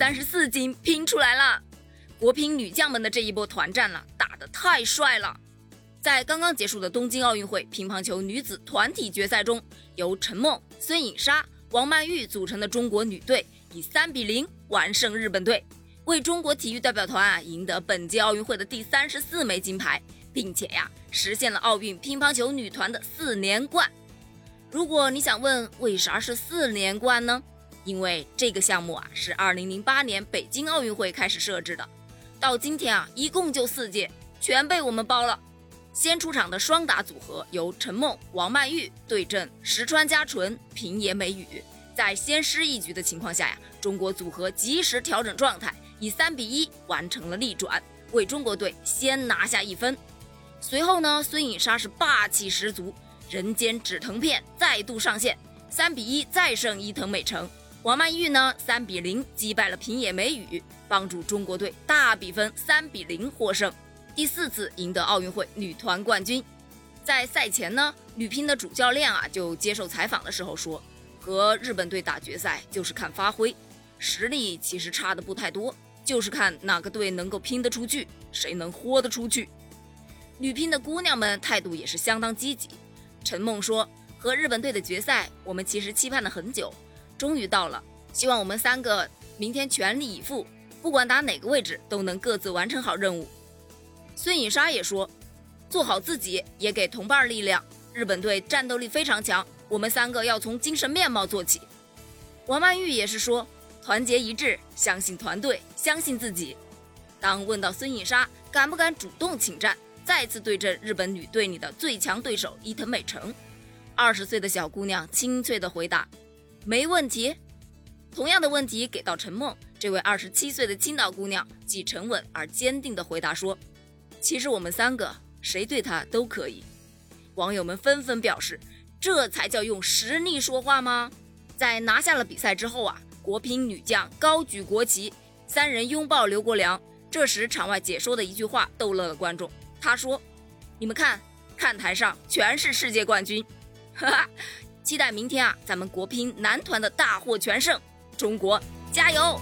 三十四金拼出来了。国乒女将们的这一波团战呢，打得太帅了。在刚刚结束的东京奥运会乒乓球女子团体决赛中，由陈梦、孙颖莎、王曼玉组成的中国女队以三比零完胜日本队，为中国体育代表团啊赢得本届奥运会的第三十四枚金牌，并且呀实现了奥运乒乓球女团的四连冠。如果你想问为啥是四连冠呢？因为这个项目啊是二零零八年北京奥运会开始设置的。到今天啊，一共就四届，全被我们包了。先出场的双打组合由陈梦、王曼玉对阵石川佳纯、平野美宇，在先失一局的情况下呀，中国组合及时调整状态，以三比一完成了逆转，为中国队先拿下一分。随后呢，孙颖莎是霸气十足，人间止疼片再度上线，三比一再胜伊藤美诚。王曼玉呢，三比零击败了平野美宇，帮助中国队大比分三比零获胜，第四次赢得奥运会女团冠军。在赛前呢，女乒的主教练啊就接受采访的时候说，和日本队打决赛就是看发挥，实力其实差的不太多，就是看哪个队能够拼得出去，谁能豁得出去。女乒的姑娘们态度也是相当积极。陈梦说，和日本队的决赛，我们其实期盼了很久。终于到了，希望我们三个明天全力以赴，不管打哪个位置都能各自完成好任务。孙颖莎也说，做好自己也给同伴力量。日本队战斗力非常强，我们三个要从精神面貌做起。王曼玉也是说，团结一致，相信团队，相信自己。当问到孙颖莎敢不敢主动请战，再次对阵日本女队里的最强对手伊藤美诚，二十岁的小姑娘清脆的回答。没问题。同样的问题给到陈梦，这位二十七岁的青岛姑娘，既沉稳而坚定地回答说：“其实我们三个谁对她都可以。”网友们纷纷表示：“这才叫用实力说话吗？”在拿下了比赛之后啊，国乒女将高举国旗，三人拥抱刘国梁。这时场外解说的一句话逗乐了观众，他说：“你们看，看台上全是世界冠军。”哈哈。期待明天啊，咱们国乒男团的大获全胜！中国加油！